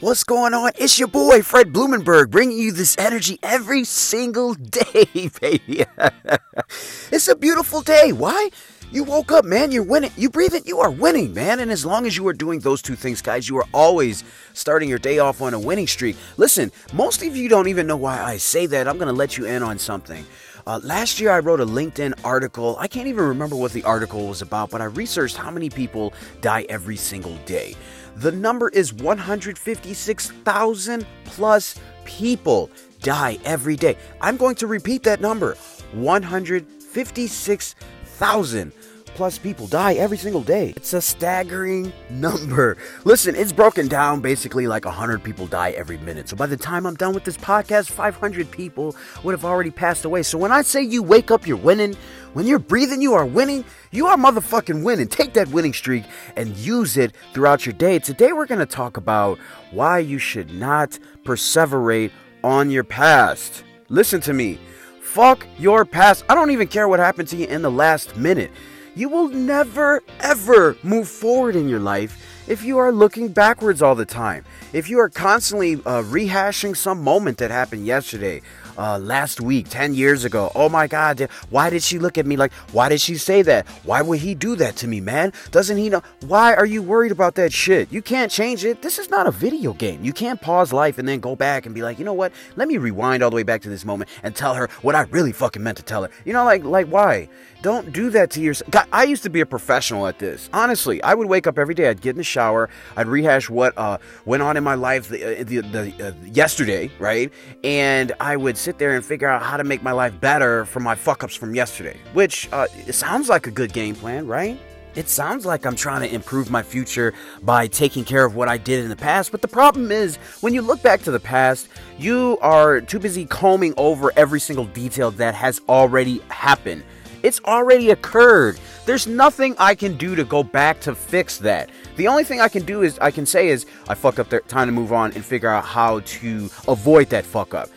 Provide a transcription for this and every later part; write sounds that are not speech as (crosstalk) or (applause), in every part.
What's going on? It's your boy, Fred Blumenberg, bringing you this energy every single (laughs) day, baby. (laughs) it's a beautiful day. Why? You woke up, man. You're winning. You breathe it. You are winning, man. And as long as you are doing those two things, guys, you are always starting your day off on a winning streak. Listen, most of you don't even know why I say that. I'm going to let you in on something. Uh, last year, I wrote a LinkedIn article. I can't even remember what the article was about, but I researched how many people die every single day. The number is 156,000 plus people die every day. I'm going to repeat that number 156,000 plus people die every single day. It's a staggering number. Listen, it's broken down basically like 100 people die every minute. So by the time I'm done with this podcast, 500 people would have already passed away. So when I say you wake up, you're winning. When you're breathing, you are winning. You are motherfucking winning. Take that winning streak and use it throughout your day. Today, we're going to talk about why you should not perseverate on your past. Listen to me. Fuck your past. I don't even care what happened to you in the last minute. You will never, ever move forward in your life if you are looking backwards all the time. If you are constantly uh, rehashing some moment that happened yesterday, uh, last week, 10 years ago. Oh my God, why did she look at me like, why did she say that? Why would he do that to me, man? Doesn't he know? Why are you worried about that shit? You can't change it. This is not a video game. You can't pause life and then go back and be like, you know what? Let me rewind all the way back to this moment and tell her what I really fucking meant to tell her. You know, like, like why? Don't do that to yourself. God, I used to be a professional at this. Honestly, I would wake up every day. I'd get in the shower. I'd rehash what uh, went on in my life the, uh, the, the uh, yesterday, right? And I would sit there and figure out how to make my life better from my fuck ups from yesterday. Which uh, it sounds like a good game plan, right? It sounds like I'm trying to improve my future by taking care of what I did in the past, but the problem is when you look back to the past, you are too busy combing over every single detail that has already happened. It's already occurred. There's nothing I can do to go back to fix that. The only thing I can do is I can say is I fuck up there, time to move on and figure out how to avoid that fuck up.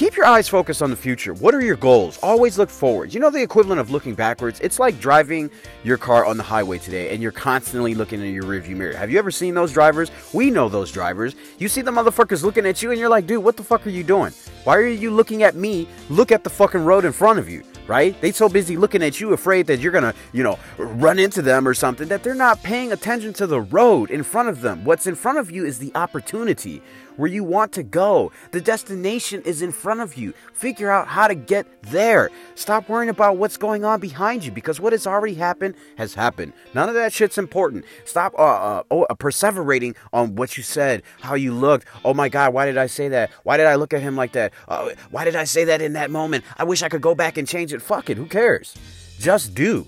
Keep your eyes focused on the future. What are your goals? Always look forward. You know the equivalent of looking backwards? It's like driving your car on the highway today and you're constantly looking in your rearview mirror. Have you ever seen those drivers? We know those drivers. You see the motherfuckers looking at you and you're like, dude, what the fuck are you doing? Why are you looking at me? Look at the fucking road in front of you right? They so busy looking at you, afraid that you're gonna, you know, run into them or something, that they're not paying attention to the road in front of them. What's in front of you is the opportunity where you want to go. The destination is in front of you. Figure out how to get there. Stop worrying about what's going on behind you because what has already happened has happened. None of that shit's important. Stop uh, uh, oh, uh, perseverating on what you said, how you looked. Oh my God, why did I say that? Why did I look at him like that? Uh, why did I say that in that moment? I wish I could go back and change it. Fuck it, who cares? Just do.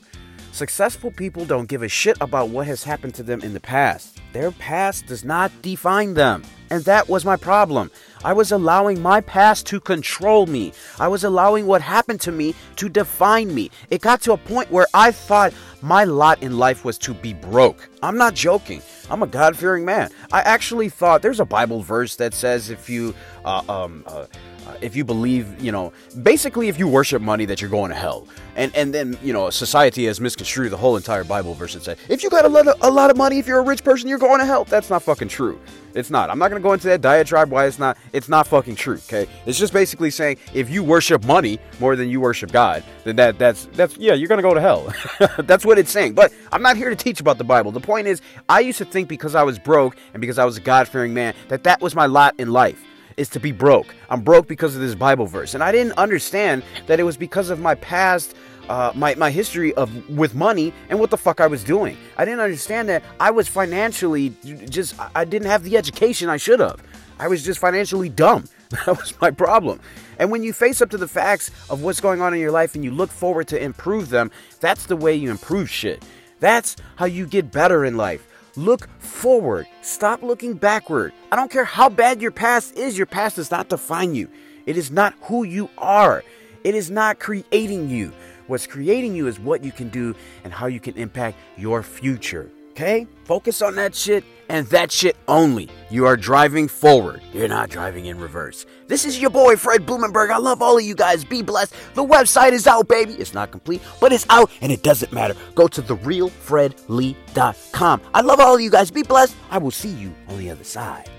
Successful people don't give a shit about what has happened to them in the past. Their past does not define them. And that was my problem. I was allowing my past to control me. I was allowing what happened to me to define me. It got to a point where I thought my lot in life was to be broke. I'm not joking. I'm a God fearing man. I actually thought there's a Bible verse that says if you, uh, um, uh, uh, if you believe, you know, basically if you worship money that you're going to hell. And and then, you know, society has misconstrued the whole entire Bible verse and said, if you got a lot of, a lot of money, if you're a rich person, you're going to hell. That's not fucking true. It's not. I'm not going to go into that diatribe why it's not it's not fucking true, okay? It's just basically saying if you worship money more than you worship God, then that that's that's yeah, you're going to go to hell. (laughs) that's what it's saying. But I'm not here to teach about the Bible. The point is, I used to think because I was broke and because I was a God-fearing man that that was my lot in life is to be broke. I'm broke because of this Bible verse. And I didn't understand that it was because of my past uh, my, my history of with money and what the fuck I was doing. I didn't understand that I was financially just I didn't have the education I should have. I was just financially dumb. (laughs) That was my problem. And when you face up to the facts of what's going on in your life and you look forward to improve them, that's the way you improve shit. That's how you get better in life. Look forward. Stop looking backward. I don't care how bad your past is, your past does not define you. It is not who you are. It is not creating you. What's creating you is what you can do and how you can impact your future. Okay? Focus on that shit and that shit only. You are driving forward. You're not driving in reverse. This is your boy, Fred Blumenberg. I love all of you guys. Be blessed. The website is out, baby. It's not complete, but it's out and it doesn't matter. Go to therealfredlee.com. I love all of you guys. Be blessed. I will see you on the other side.